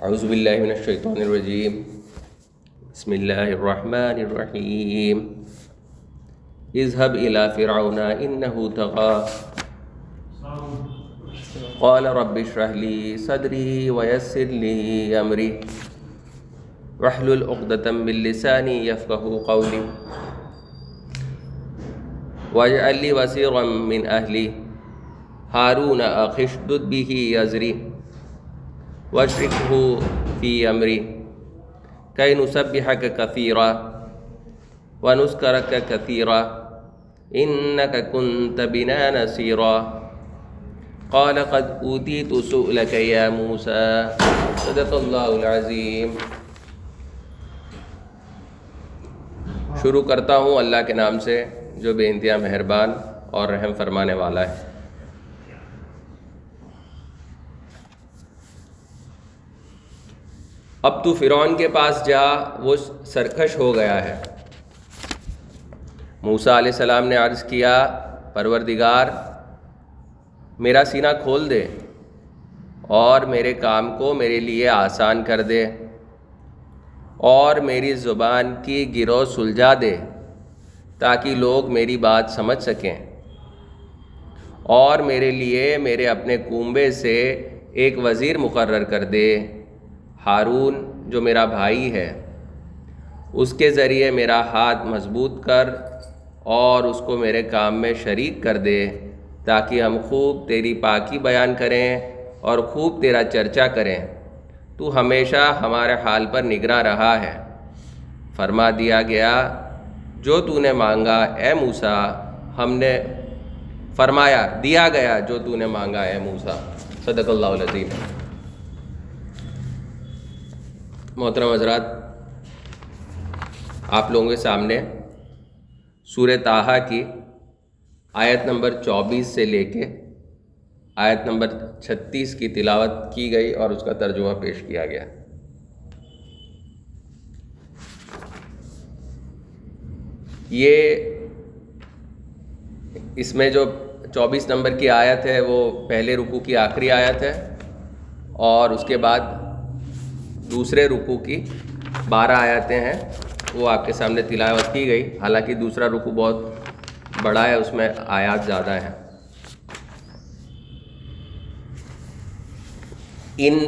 اعوذ باللہ من الشیطان الرجیم. بسم اللہ الرحمن الرحیم اذهب الى فرعون انه طغى. قال رب اشرح لي صدري ويسر لي امري واحلل عقدة من لساني يفقهوا قولي واجعل لي وزيرا من اهلي هارون اخشدد به يزري اخي اشدد به ازري واشركه في امري كي نسبحك كثيرا ونذكرك كثيرا انك كنت بنا نصيرا. قال قد اوتيت سؤلك يا موسى. صدق الله العظيم. شروع کرتا ہوں اللہ کے نام سے، جو بے انتہا مہربان اور رحم فرمانے والا ہے۔ اب تو فرعون کے پاس جا، وہ سرکش ہو گیا ہے۔ موسیٰ علیہ السلام نے عرض کیا، پروردگار، میرا سینہ کھول دے اور میرے کام کو میرے لیے آسان کر دے اور میری زبان کی گروہ سلجھا دے تاکہ لوگ میری بات سمجھ سکیں اور میرے لیے میرے اپنے کنبے سے ایک وزیر مقرر کر دے۔ ہارون جو میرا بھائی ہے، اس کے ذریعے میرا ہاتھ مضبوط کر اور اس کو میرے کام میں شریک کر دے تاکہ ہم خوب تیری پاکی بیان کریں اور خوب تیرا چرچا کریں۔ تو ہمیشہ ہمارے حال پر نگراں رہا ہے۔ فرما دیا گیا، جو تو نے مانگا اے موسا ہم نے فرمایا، دیا گیا جو تو نے مانگا اے موسا صدق اللہ العظیم۔ محترم حضرات، آپ لوگوں کے سامنے سورہ تاہا کی آیت نمبر چوبیس سے لے کے آیت نمبر چھتیس کی تلاوت کی گئی اور اس کا ترجمہ پیش کیا گیا۔ یہ اس میں جو چوبیس نمبر کی آیت ہے، وہ پہلے رکو کی آخری آیت ہے اور اس کے بعد دوسرے رکو کی بارہ آیتیں ہیں، وہ آپ کے سامنے تلاوت کی گئی۔ حالانکہ دوسرا رکو بہت بڑا ہے، اس میں آیات زیادہ ہیں۔ ان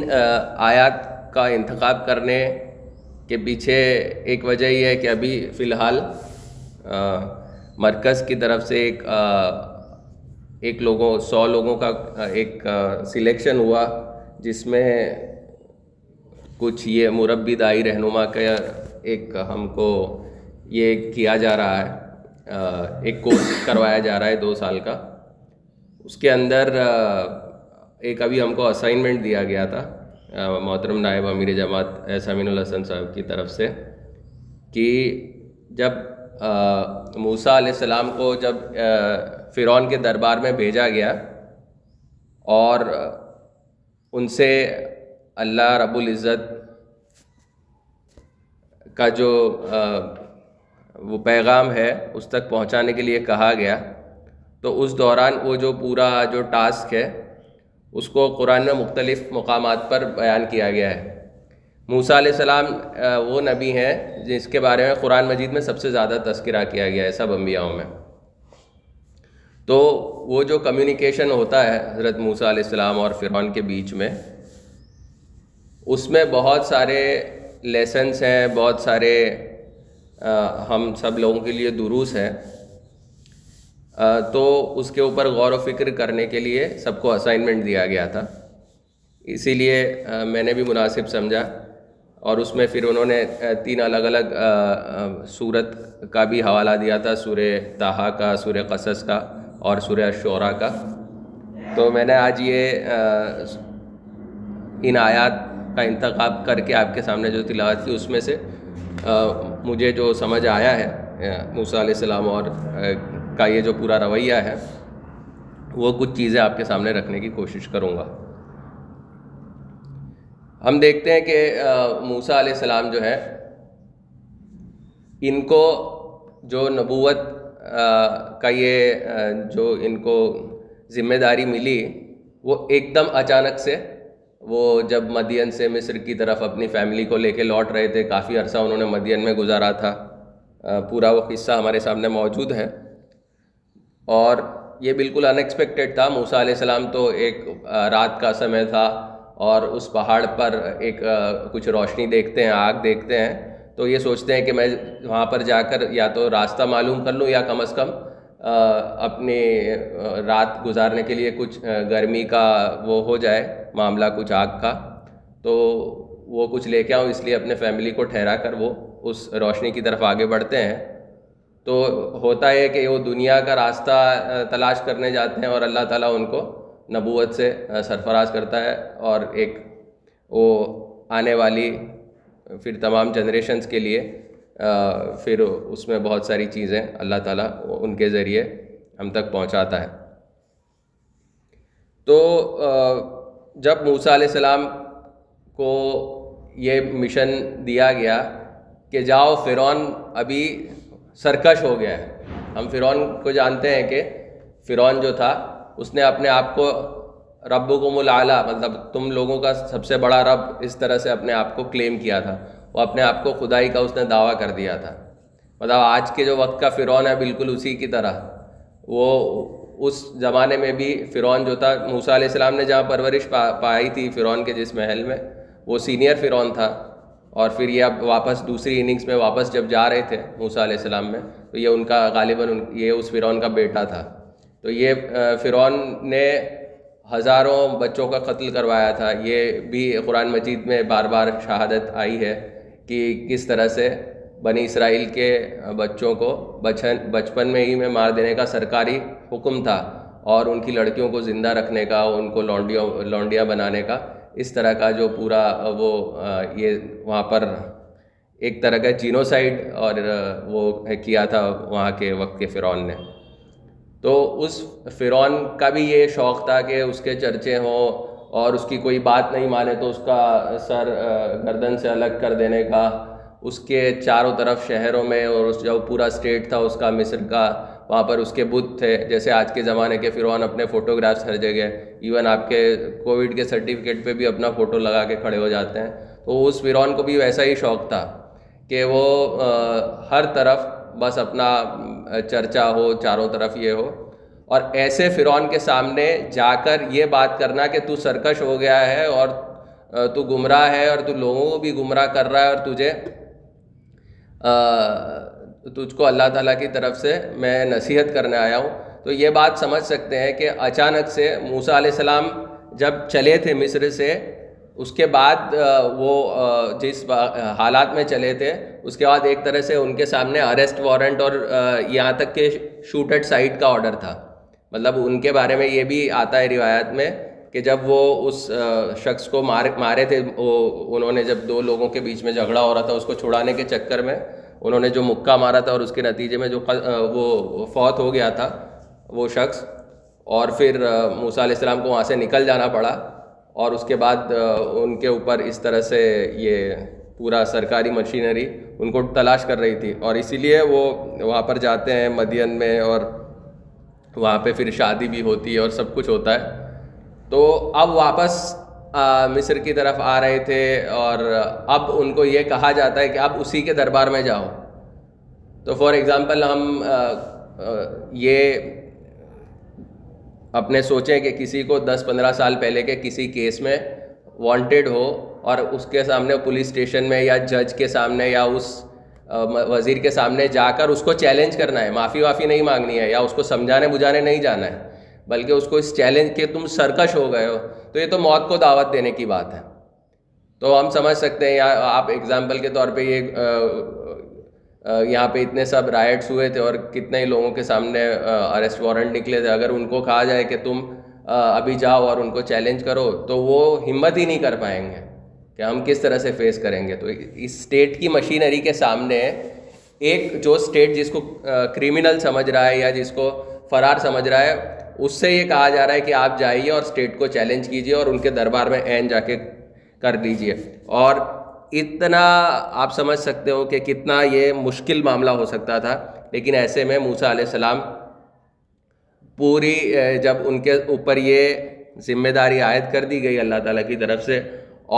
آیات کا انتخاب کرنے کے پیچھے ایک وجہ یہ ہے کہ ابھی فی الحال مرکز کی طرف سے ایک ایک لوگوں، سو لوگوں کا ایک سلیکشن ہوا، جس میں کچھ یہ مربی دائی رہنما کا ایک ہم کو یہ کیا جا رہا ہے ایک کورس کروایا جا رہا ہے دو سال کا۔ اس کے اندر ایک ابھی ہم کو اسائنمنٹ دیا گیا تھا محترم نائب امیر جماعت سمین الحسن صاحب کی طرف سے، کہ جب موسیٰ علیہ السلام کو جب فرعون کے دربار میں بھیجا گیا اور ان سے اللہ رب العزت کا جو وہ پیغام ہے، اس تک پہنچانے کے لیے کہا گیا۔ تو اس دوران وہ جو پورا جو ٹاسک ہے، اس کو قرآن میں مختلف مقامات پر بیان کیا گیا ہے۔ موسیٰ علیہ السلام وہ نبی ہیں جس کے بارے میں قرآن مجید میں سب سے زیادہ تذکرہ کیا گیا ہے سب انبیاؤں میں۔ تو وہ جو کمیونیکیشن ہوتا ہے حضرت موسیٰ علیہ السلام اور فرعون کے بیچ میں اس میں بہت سارے لیسنس ہیں، بہت سارے ہم سب لوگوں کے لیے دروس ہیں۔ تو اس کے اوپر غور و فکر کرنے کے لیے سب کو اسائنمنٹ دیا گیا تھا۔ اسی لیے میں نے بھی مناسب سمجھا۔ اور اس میں پھر انہوں نے تین الگ الگ صورت کا بھی حوالہ دیا تھا سور تاہا کا سور قصص کا اور سور شعرا کا۔ تو میں نے آج یہ ان آیات کا انتخاب کر کے آپ کے سامنے جو تلاوت کی اس میں سے مجھے جو سمجھ آیا ہے موسیٰ علیہ السلام اور کا یہ جو پورا رویہ ہے، وہ کچھ چیزیں آپ کے سامنے رکھنے کی کوشش کروں گا۔ ہم دیکھتے ہیں کہ موسیٰ علیہ السلام جو ہے، ان کو جو نبوت کا یہ جو ان کو ذمہ داری ملی، وہ ایک دم اچانک سے وہ جب مدین سے مصر کی طرف اپنی فیملی کو لے کے لوٹ رہے تھے، کافی عرصہ انہوں نے مدین میں گزارا تھا۔ پورا وہ قصہ ہمارے سامنے موجود ہے۔ اور یہ بالکل ان ایکسپیکٹڈ تھا۔ موسیٰ علیہ السلام تو ایک رات کا سمے تھا اور اس پہاڑ پر ایک کچھ روشنی دیکھتے ہیں، آگ دیکھتے ہیں۔ تو یہ سوچتے ہیں کہ میں وہاں پر جا کر یا تو راستہ معلوم کر لوں یا کم از کم اپنے رات گزارنے کے لیے کچھ گرمی کا وہ ہو جائے۔ معاملہ کچھ آگ کا، تو وہ کچھ لے کے آؤں اس لیے اپنے فیملی کو ٹھہرا کر وہ اس روشنی کی طرف آگے بڑھتے ہیں۔ تو ہوتا ہے کہ وہ دنیا کا راستہ تلاش کرنے جاتے ہیں اور اللہ تعالیٰ ان کو نبوت سے سرفراز کرتا ہے۔ اور ایک وہ آنے والی، پھر تمام جنریشنز کے لیے پھر اس میں بہت ساری چیزیں اللہ تعالیٰ ان کے ذریعے ہم تک پہنچاتا ہے۔ تو جب موسیٰ علیہ السلام کو یہ مشن دیا گیا کہ جاؤ فرعون ابھی سرکش ہو گیا ہے۔ ہم فرعون کو جانتے ہیں کہ فرعون جو تھا، اس نے اپنے آپ کو رب کو ملالا مطلب تم لوگوں کا سب سے بڑا رب، اس طرح سے اپنے آپ کو کلیم کیا تھا۔ وہ اپنے آپ کو خدائی کا اس نے دعویٰ کر دیا تھا۔ مطلب آج کے جو وقت کا فرعون ہے، بالکل اسی کی طرح۔ وہ اس زمانے میں بھی فرعون جو تھا، موسیٰ علیہ السلام نے جہاں پرورش پا، پائی تھی فرعون کے جس محل میں، وہ سینئر فرعون تھا۔ اور پھر یہ اب واپس دوسری اننگس میں واپس جب جا رہے تھے موسیٰ علیہ السلام میں، تو یہ ان کا غالباً یہ اس فرعون کا بیٹا تھا۔ تو یہ فرعون نے ہزاروں بچوں کا قتل کروایا تھا۔ یہ بھی قرآن مجید میں بار بار شہادت آئی ہے کہ کس طرح سے بنی اسرائیل کے بچوں کو بچن بچپن میں ہی میں مار دینے کا سرکاری حکم تھا اور ان کی لڑکیوں کو زندہ رکھنے کا، ان کو لونڈیوں لونڈیاں بنانے کا، اس طرح کا جو پورا وہ یہ وہاں پر ایک طرح کا جینوسائڈ اور وہ کیا تھا وہاں کے وقت کے فرعون نے۔ تو اس فرعون کا بھی یہ شوق تھا کہ اس کے چرچے ہوں اور اس کی کوئی بات نہیں مانے تو اس کا سر گردن سے الگ کر دینے کا۔ اس کے چاروں طرف شہروں میں اور اس جو پورا اسٹیٹ تھا، اس کا مصر کا، وہاں پر اس کے بت تھے۔ جیسے آج کے زمانے کے فرعون اپنے فوٹوگرافس ہر جگہ ایون آپ کے کووڈ کے سرٹیفکیٹ پہ بھی اپنا فوٹو لگا کے کھڑے ہو جاتے ہیں۔ تو اس فرعون کو بھی ویسا ہی شوق تھا کہ وہ ہر طرف بس اپنا چرچا ہو، چاروں طرف یہ ہو۔ اور ایسے فرعون کے سامنے جا کر یہ بات کرنا کہ تو سرکش ہو گیا ہے اور تو گمراہ ہے اور تو لوگوں کو بھی گمراہ کر رہا ہے اور تجھے تجھ کو اللہ تعالیٰ کی طرف سے میں نصیحت کرنے آیا ہوں۔ تو یہ بات سمجھ سکتے ہیں کہ اچانک سے موسیٰ علیہ السلام جب چلے تھے مصر سے، اس کے بعد وہ جس حالات میں چلے تھے، اس کے بعد ایک طرح سے ان کے سامنے اریسٹ وارنٹ اور یہاں تک کہ شوٹڈ سائٹ کا آرڈر تھا۔ مطلب ان کے بارے میں یہ بھی آتا ہے روایت میں کہ جب وہ اس شخص کو مار، مارے تھے، وہ انہوں نے جب دو لوگوں کے بیچ میں جھگڑا ہو رہا تھا، اس کو چھڑانے کے چکر میں انہوں نے جو مکہ مارا تھا اور اس کے نتیجے میں جو وہ فوت ہو گیا تھا، وہ شخص، اور پھر موسیٰ علیہ السلام کو وہاں سے نکل جانا پڑا اور اس کے بعد ان کے اوپر اس طرح سے یہ پورا سرکاری مشینری ان کو تلاش کر رہی تھی اور اسی لیے وہ وہاں پر جاتے ہیں مدین میں اور وہاں پہ پھر شادی بھی ہوتی ہے اور سب کچھ ہوتا ہے۔ تو اب واپس مصر کی طرف آ رہے تھے اور اب ان کو یہ کہا جاتا ہے کہ اب اسی کے دربار میں جاؤ۔ تو فار ایگزامپل ہم یہ اپنے سوچیں کہ کسی کو دس پندرہ سال پہلے کے کسی کیس میں وانٹیڈ ہو اور اس کے سامنے پولیس اسٹیشن میں یا جج کے سامنے یا اس وزیر کے سامنے جا کر اس کو چیلنج کرنا ہے، معافی وافی نہیں مانگنی ہے یا اس کو سمجھانے بجھانے نہیں جانا ہے۔ بلکہ اس کو اس چیلنج کے تم سرکش ہو گئے ہو۔ تو یہ تو موت کو دعوت دینے کی بات ہے۔ تو ہم سمجھ سکتے ہیں یا آپ اگزامپل کے طور پہ یہ یہاں پہ اتنے سب رائٹس ہوئے تھے اور کتنے ہی لوگوں کے سامنے اریسٹ وارنٹ نکلے تھے۔ اگر ان کو کہا جائے کہ تم ابھی جاؤ اور ان کو چیلنج کرو، تو وہ ہمت ہی نہیں کر پائیں گے کہ ہم کس طرح سے فیس کریں گے۔ تو اس اسٹیٹ کی مشینری کے سامنے ایک جو اسٹیٹ جس کو کریمنل سمجھ رہا ہے یا جس کو فرار سمجھ رہا ہے اس سے یہ کہا جا رہا ہے کہ آپ جائیے اور اسٹیٹ کو چیلنج کیجیے اور ان کے دربار میں عین جا کے کر لیجیے۔ اور اتنا آپ سمجھ سکتے ہو کہ کتنا یہ مشکل معاملہ ہو سکتا تھا، لیکن ایسے میں موسیٰ علیہ السلام پوری جب ان کے اوپر یہ ذمہ داری عائد کر دی گئی اللہ تعالیٰ کی طرف سے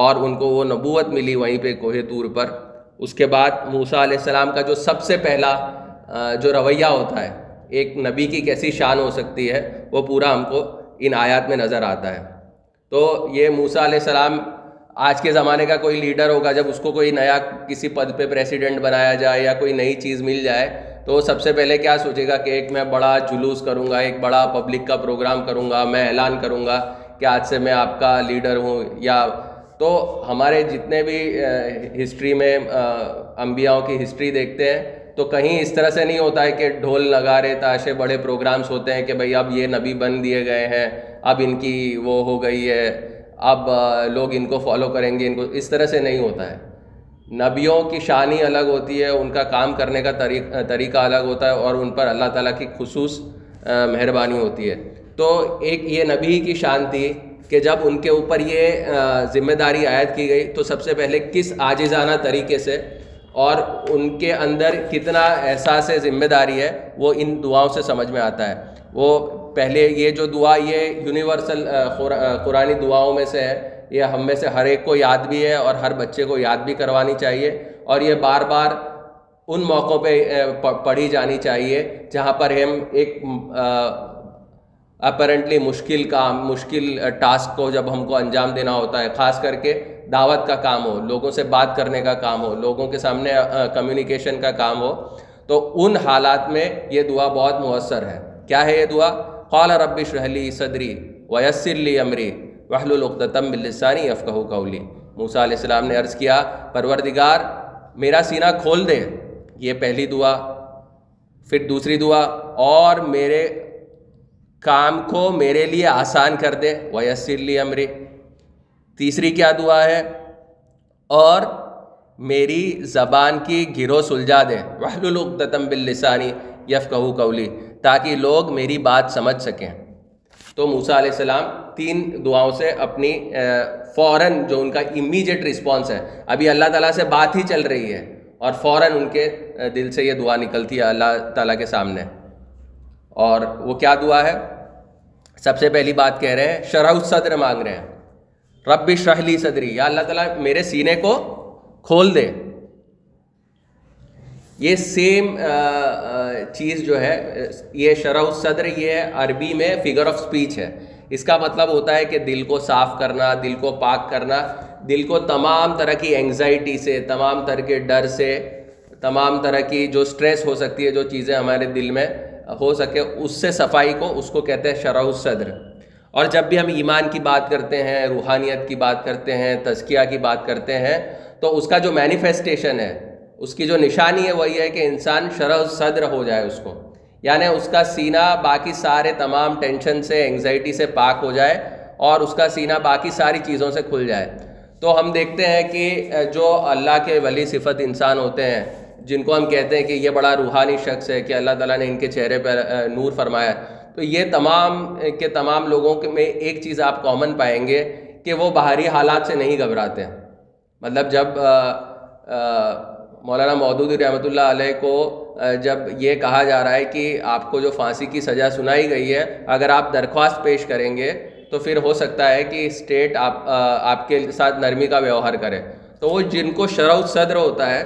اور ان کو وہ نبوت ملی وہیں پہ کوہ طور پر، اس کے بعد موسیٰ علیہ السلام کا جو سب سے پہلا جو رویہ ہوتا ہے ایک نبی کی کیسی شان ہو سکتی ہے، وہ پورا ہم کو ان آیات میں نظر آتا ہے۔ تو یہ موسیٰ علیہ السلام آج کے زمانے کا کوئی لیڈر ہوگا، جب اس کو کوئی نیا کسی پد پہ پریسیڈنٹ بنایا جائے یا کوئی نئی چیز مل جائے، تو سب سے پہلے کیا سوچے گا کہ ایک میں بڑا جلوس کروں گا، ایک بڑا پبلک کا پروگرام کروں گا، میں اعلان کروں گا کہ آج سے میں آپ کا لیڈر ہوں یا تو ہمارے جتنے بھی ہسٹری میں انبیاؤں کی ہسٹری دیکھتے ہیں تو کہیں اس طرح سے نہیں ہوتا ہے کہ ڈھول لگا رہے، تاشے بڑے پروگرامس ہوتے ہیں کہ بھائی اب یہ نبی بن دیے گئے ہیں، اب ان کی وہ ہو گئی ہے، اب لوگ ان کو فالو کریں گے، ان کو اس طرح سے نہیں ہوتا ہے۔ نبیوں کی شانی الگ ہوتی ہے، ان کا کام کرنے کا طریقہ الگ ہوتا ہے اور ان پر اللہ تعالیٰ کی خصوص مہربانی ہوتی ہے۔ تو ایک یہ نبی کی شان تھی کہ جب ان کے اوپر یہ ذمہ داری عائد کی گئی تو سب سے پہلے کس عاجزانہ طریقے سے اور ان کے اندر کتنا احساس ذمہ داری ہے، وہ ان دعاؤں سے سمجھ میں آتا ہے۔ وہ پہلے یہ جو دعا، یہ یونیورسل قرآن دعاؤں میں سے ہے۔ یہ ہم میں سے ہر ایک کو یاد بھی ہے اور ہر بچے کو یاد بھی کروانی چاہیے۔ اور یہ بار بار ان موقعوں پہ پڑھی جانی چاہیے، جہاں پر ہم ایک اپرنٹلی مشکل کام، مشکل ٹاسک کو جب ہم کو انجام دینا ہوتا ہے، خاص کر کے دعوت کا کام ہو، لوگوں سے بات کرنے کا کام ہو، لوگوں کے سامنے کمیونیکیشن کا کام ہو، تو ان حالات میں یہ دعا بہت مؤثر ہے۔ کیا ہے یہ دعا؟ قال ربش رحلی صدری ویسر لی امری وحل العقدم بلسانی افقہ کولی موسیٰ علیہ السلام نے عرض کیا، پروردگار، میرا سینہ کھول دے۔ یہ پہلی دعا، پھر دوسری دعا، اور میرے کام کو میرے لیے آسان کر دے۔ ویسر لی امری تیسری کیا دعا ہے؟ اور میری زبان کی گرو سلجھا دے وحل العقدم بلسانی یفقہ کولی تاکہ لوگ میری بات سمجھ سکیں۔ تو موسیٰ علیہ السلام تین دعاؤں سے اپنی فوراً جو ان کا امیجیٹ رسپانس ہے، ابھی اللہ تعالیٰ سے بات ہی چل رہی ہے، اور فوراً ان کے دل سے یہ دعا نکلتی ہے اللہ تعالیٰ کے سامنے۔ اور وہ کیا دعا ہے؟ سب سے پہلی بات کہہ رہے ہیں، شرح صدر مانگ رہے ہیں۔ رب شرحلی صدری۔ یا اللہ تعالیٰ میرے سینے کو کھول دے۔ یہ سیم چیز جو ہے، یہ شرح الصدر، یہ عربی میں فگر آف سپیچ ہے۔ اس کا مطلب ہوتا ہے کہ دل کو صاف کرنا، دل کو پاک کرنا۔ دل کو تمام طرح کی انگزائٹی سے، تمام طرح کے ڈر سے، تمام طرح کی جو سٹریس ہو سکتی ہے، جو چیزیں ہمارے دل میں ہو سکے، اس سے صفائی کو، اس کو کہتے ہیں شرح الصدر۔ اور جب بھی ہم ایمان کی بات کرتے ہیں، روحانیت کی بات کرتے ہیں، تزکیہ کی بات کرتے ہیں، تو اس کا جو مینیفیسٹیشن ہے، اس کی جو نشانی ہے وہی ہے کہ انسان شرح صدر ہو جائے اس کو۔ یعنی اس کا سینہ باقی سارے تمام ٹینشن سے انگزائٹی سے پاک ہو جائے اور اس کا سینہ باقی ساری چیزوں سے کھل جائے۔ تو ہم دیکھتے ہیں کہ جو اللہ کے ولی صفت انسان ہوتے ہیں، جن کو ہم کہتے ہیں کہ یہ بڑا روحانی شخص ہے، کہ اللہ تعالیٰ نے ان کے چہرے پر نور فرمایا تو یہ تمام، کے تمام لوگوں میں ایک چیز آپ کامن پائیں گے کہ وہ باہری حالات سے نہیں گھبراتے مطلب جب مولانا مودود رحمۃ اللہ علیہ کو جب یہ کہا جا رہا ہے کہ آپ کو جو پھانسی کی سزا سنائی گئی ہے، اگر آپ درخواست پیش کریں گے تو پھر ہو سکتا ہے کہ اسٹیٹ آپ آپ کے ساتھ نرمی کا ویوہار کرے۔ تو وہ جن کو شرع صدر ہوتا ہے،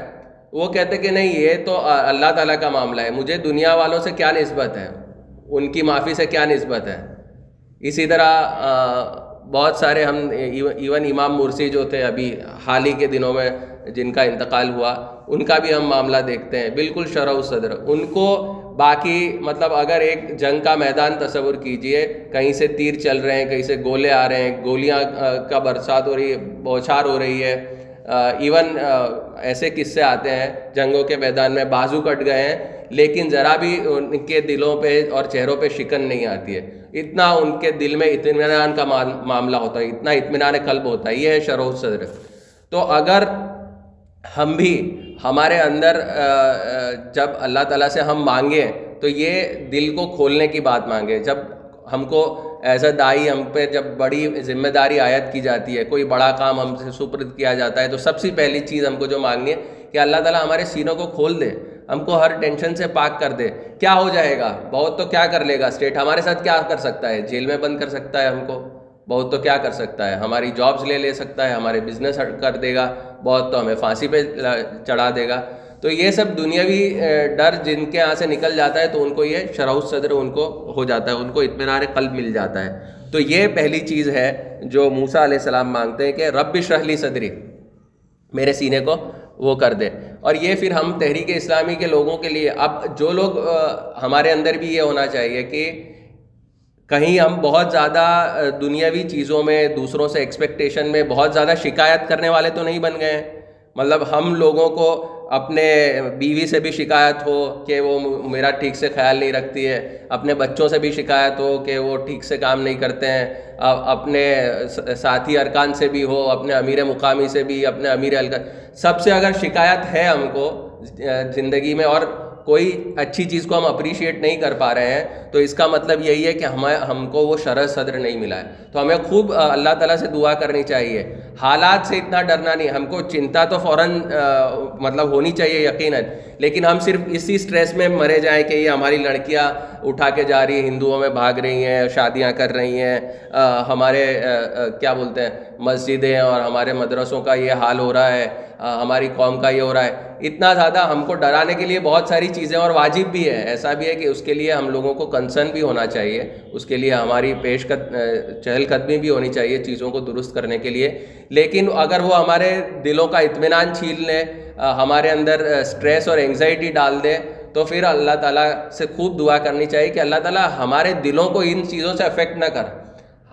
وہ کہتے کہ نہیں، یہ تو اللہ تعالیٰ کا معاملہ ہے، مجھے دنیا والوں سے کیا نسبت ہے؟ ان کی معافی سے کیا نسبت ہے؟ اسی طرح بہت سارے ہم ایون امام مرسی جو تھے ابھی حال ہی کے دنوں میں جن کا انتقال ہوا، ان کا بھی ہم معاملہ دیکھتے ہیں، بالکل شرح صدر۔ ان کو باقی مطلب اگر ایک جنگ کا میدان تصور کیجیے، کہیں سے تیر چل رہے ہیں، کہیں سے گولے آ رہے ہیں، گولیاں کا برسات ہو رہی ہے، بوچھار ہو رہی ہے ایون ایسے قصے آتے ہیں، جنگوں کے میدان میں بازو کٹ گئے ہیں، لیکن ذرا بھی ان کے دلوں پہ اور چہروں پہ شکن نہیں آتی ہے۔ اتنا ان کے دل میں اطمینان کا معاملہ ہوتا ہے، اتنا اطمینان قلب ہوتا ہے۔ یہ ہے شرح صدر تو اگر ہم بھی ہمارے اندر جب اللہ تعالیٰ سے ہم مانگیں، تو یہ دل کو کھولنے کی بات مانگے جب ہم کو ایز اے دائی ہم پہ جب بڑی ذمہ داری عائد کی جاتی ہے، کوئی بڑا کام ہم سے سپرد کیا جاتا ہے، تو سب سے پہلی چیز ہم کو جو مانگنی ہے کہ اللہ تعالیٰ ہمارے سینوں کو کھول دے، ہم کو ہر ٹینشن سے پاک کر دے۔ کیا ہو جائے گا؟ بہت تو کیا کر لے گا؟ اسٹیٹ ہمارے ساتھ کیا کر سکتا ہے؟ جیل میں بند کر سکتا ہے ہم کو۔ بہت تو کیا کر سکتا ہے؟ ہماری جابس لے لے سکتا ہے، ہمارے بزنس کر دے گا۔ بہت تو ہمیں پھانسی پہ چڑھا دے گا۔ تو یہ سب دنیاوی ڈر جن کے یہاں سے نکل جاتا ہے تو ان کو یہ شرح صدر ان کو ہو جاتا ہے، ان کو اطمینان قلب مل جاتا ہے۔ تو یہ پہلی چیز ہے جو موسا علیہ السلام مانگتے ہیں کہ رب شرحلی صدری، میرے سینے کو وہ کر دے۔ اور یہ پھر ہم تحریک اسلامی کے لوگوں کے لیے، اب جو لوگ ہمارے اندر بھی یہ ہونا چاہیے کہ کہیں ہم بہت زیادہ دنیاوی چیزوں میں، دوسروں سے ایکسپیکٹیشن میں بہت زیادہ شکایت کرنے والے تو نہیں بن گئے ہیں۔ مطلب ہم لوگوں کو اپنے بیوی سے بھی شکایت ہو کہ وہ میرا ٹھیک سے خیال نہیں رکھتی ہے، اپنے بچوں سے بھی شکایت ہو کہ وہ ٹھیک سے کام نہیں کرتے ہیں اپنے ساتھی ارکان سے بھی ہو، اپنے امیر مقامی سے بھی، اپنے امیر الکان سب سے اگر شکایت ہے ہم کو زندگی میں اور کوئی اچھی چیز کو ہم اپریشیٹ نہیں کر پا رہے ہیں، تو اس کا مطلب یہی ہے کہ ہمیں، ہم کو وہ شرح صدر نہیں ملا ہے۔ تو ہمیں خوب اللہ تعالیٰ سے دعا کرنی چاہیے۔ حالات سے اتنا ڈرنا نہیں، ہم کو چنتا تو فوراً مطلب ہونی چاہیے یقیناً۔ لیکن ہم صرف اسی سٹریس میں مرے جائیں کہ یہ ہماری لڑکیاں اٹھا کے جا رہی ہیں، ہندوؤں میں بھاگ رہی ہیں، شادیاں کر رہی ہیں۔ ہمارے کیا بولتے ہیں، مسجدیں اور ہمارے مدرسوں کا یہ حال ہو رہا ہے۔ ہماری قوم کا یہ ہو رہا ہے۔ اتنا زیادہ ہم کو ڈرانے کے لیے بہت ساری چیزیں اور واجب بھی ہے ایسا بھی ہے کہ اس کے لیے ہم لوگوں کو کنسرن بھی ہونا چاہیے۔ اس کے لیے ہماری پیش قد چہل قدمی بھی ہونی چاہیے چیزوں کو درست کرنے کے لیے۔ لیکن اگر وہ ہمارے دلوں کا اطمینان چھین لیں ہمارے اندر اسٹریس اور انگزائٹی ڈال دے، تو پھر اللہ تعالیٰ سے خوب دعا کرنی چاہیے کہ اللہ تعالیٰ ہمارے دلوں کو ان چیزوں سے افیکٹ نہ کر۔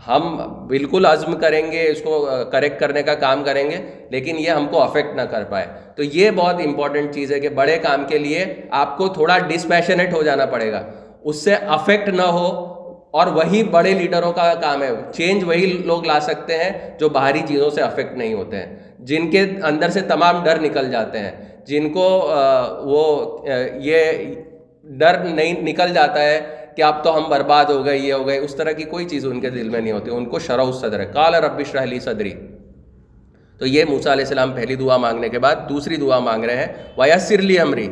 ہم بالکل عزم کریں گے، اس کو کریکٹ کرنے کا کام کریں گے، لیکن یہ ہم کو افیکٹ نہ کر پائے۔ تو یہ بہت امپورٹنٹ چیز ہے کہ بڑے کام کے لیے آپ کو تھوڑا ڈسپیشنیٹ ہو جانا پڑے گا۔ اس سے افیکٹ نہ ہو اور وہی بڑے لیڈروں کا کام ہے چینج وہی لوگ لا سکتے ہیں جو باہری چیزوں سے افیکٹ نہیں ہوتے ہیں۔ جن کے اندر سے تمام ڈر نکل جاتے ہیں۔ جن کو وہ یہ ڈر نہیں نکل جاتا ہے کہ اب تو ہم برباد ہو گئے، یہ ہو گئے۔ اس طرح کی کوئی چیز ان کے دل میں نہیں ہوتی۔ ان کو شرح صدر ہے۔ کال ربش رحلی صدری۔ تو یہ موسا علیہ السلام پہلی دعا مانگنے کے بعد دوسری دعا مانگ رہے ہیں۔ ویسرلی امری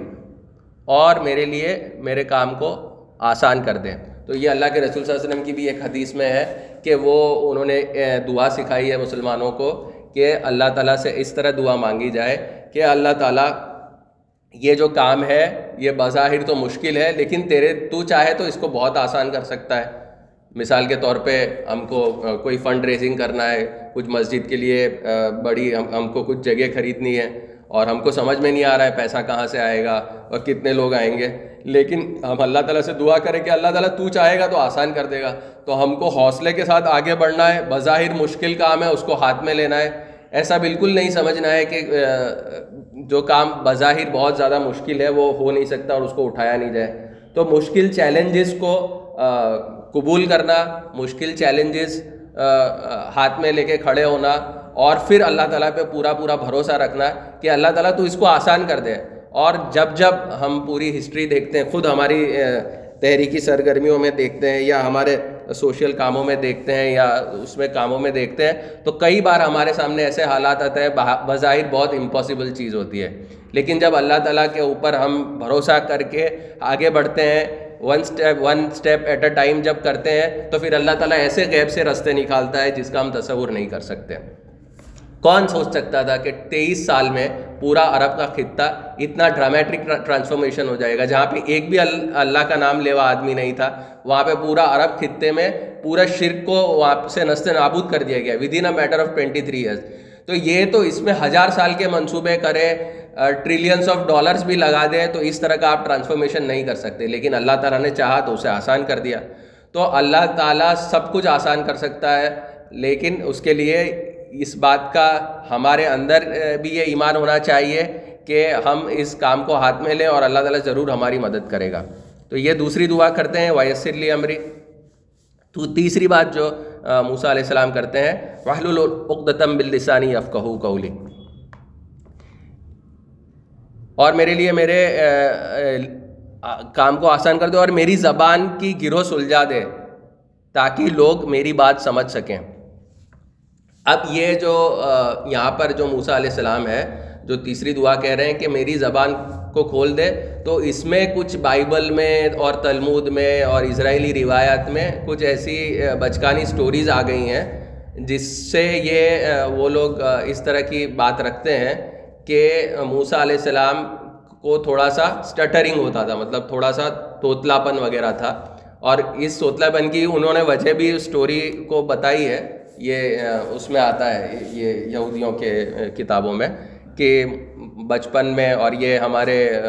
اور میرے لیے، میرے کام کو آسان کر دیں۔ تو یہ اللہ کے رسول صلی اللہ علیہ وسلم کی بھی ایک حدیث میں ہے کہ وہ انہوں نے دعا سکھائی ہے مسلمانوں کو کہ اللہ تعالیٰ سے اس طرح دعا مانگی جائے کہ اللہ تعالیٰ، یہ جو کام ہے، یہ بظاہر تو مشکل ہے، لیکن تیرے، تو چاہے تو اس کو بہت آسان کر سکتا ہے۔ مثال کے طور پہ ہم کو کوئی فنڈ ریزنگ کرنا ہے، کچھ مسجد کے لیے بڑی، ہم ہم کو کچھ جگہ خریدنی ہے۔ اور ہم کو سمجھ میں نہیں آ رہا ہے پیسہ کہاں سے آئے گا اور کتنے لوگ آئیں گے۔ لیکن ہم اللہ تعالیٰ سے دعا کریں کہ اللہ تعالیٰ تو چاہے گا تو آسان کر دے گا۔ تو ہم کو حوصلے کے ساتھ آگے بڑھنا ہے، بظاہر مشکل کام ہے، اس کو ہاتھ میں لینا ہے۔ ایسا بالکل نہیں سمجھنا ہے کہ جو کام بظاہر بہت زیادہ مشکل ہے، وہ ہو نہیں سکتا اور اس کو اٹھایا نہیں جائے۔ تو مشکل چیلنجز کو قبول کرنا، مشکل چیلنجز ہاتھ میں لے کے کھڑے ہونا اور پھر اللہ تعالیٰ پہ پورا پورا بھروسہ رکھنا کہ اللہ تعالیٰ تو اس کو آسان کر دے۔ اور جب جب ہم پوری ہسٹری دیکھتے ہیں، خود ہماری تحریکی سرگرمیوں میں دیکھتے ہیں یا ہمارے سوشل کاموں میں دیکھتے ہیں یا اس میں کاموں میں دیکھتے ہیں، تو کئی بار ہمارے سامنے ایسے حالات آتے ہیں بظاہر بہت امپاسبل چیز ہوتی ہے۔ لیکن جب اللہ تعالیٰ کے اوپر ہم بھروسہ کر کے آگے بڑھتے ہیں one step one step at a time جب کرتے ہیں تو پھر اللہ تعالیٰ ایسے غیب سے رستے نکالتا ہے جس کا ہم تصور نہیں کر سکتے۔ کون سوچ سکتا تھا کہ تیئیس سال میں پورا عرب کا خطہ اتنا ڈرامیٹک ٹرانسفارمیشن ہو جائے گا، جہاں پہ ایک بھی اللہ کا نام لیوا آدمی نہیں تھا، وہاں پہ پورا عرب خطے میں پورا شرک کو وہاں سے نست نابود کر دیا گیا within a matter of twenty three years تو یہ تو اس میں ہزار سال کے منصوبے کرے ٹریلینس آف ڈالرس بھی لگا دیں تو اس طرح کا آپ ٹرانسفارمیشن نہیں کر سکتے، لیکن اللہ تعالیٰ نے چاہا تو اسے آسان کر دیا۔ تو اللہ تعالیٰ سب کچھ آسان کر سکتا ہے، لیکن اس کے لیے اس بات کا ہمارے اندر بھی یہ ایمان ہونا چاہیے کہ ہم اس کام کو ہاتھ میں لیں اور اللہ تعالیٰ ضرور ہماری مدد کرے گا۔ تو یہ دوسری دعا کرتے ہیں ویسر عمری تو تیسری بات جو موسا علیہ السلام کرتے ہیں وحل العقدم باللسانی افقہ کولی اور میرے لیے میرے کام کو آسان کر دے اور میری زبان کی گروہ سلجھا دے تاکہ لوگ میری بات سمجھ سکیں۔ اب یہ جو یہاں پر جو موسا علیہ السلام ہے، جو تیسری دعا کہہ رہے ہیں کہ میری زبان کو کھول دے، تو اس میں کچھ بائبل میں اور تلمود میں اور اسرائیلی روایات میں کچھ ایسی بچکانی سٹوریز آ گئی ہیں جس سے یہ وہ لوگ اس طرح کی بات رکھتے ہیں۔ کہ موسا علیہ السلام کو تھوڑا سا سٹٹرنگ ہوتا تھا مطلب تھوڑا سا توتلا پن وغیرہ تھا۔ اور اس توتلا پن کی انہوں نے وجہ بھی اسٹوری کو بتائی ہے۔ یہ اس میں آتا ہے، یہ یہودیوں کے کتابوں میں کہ بچپن میں اور یہ ہمارے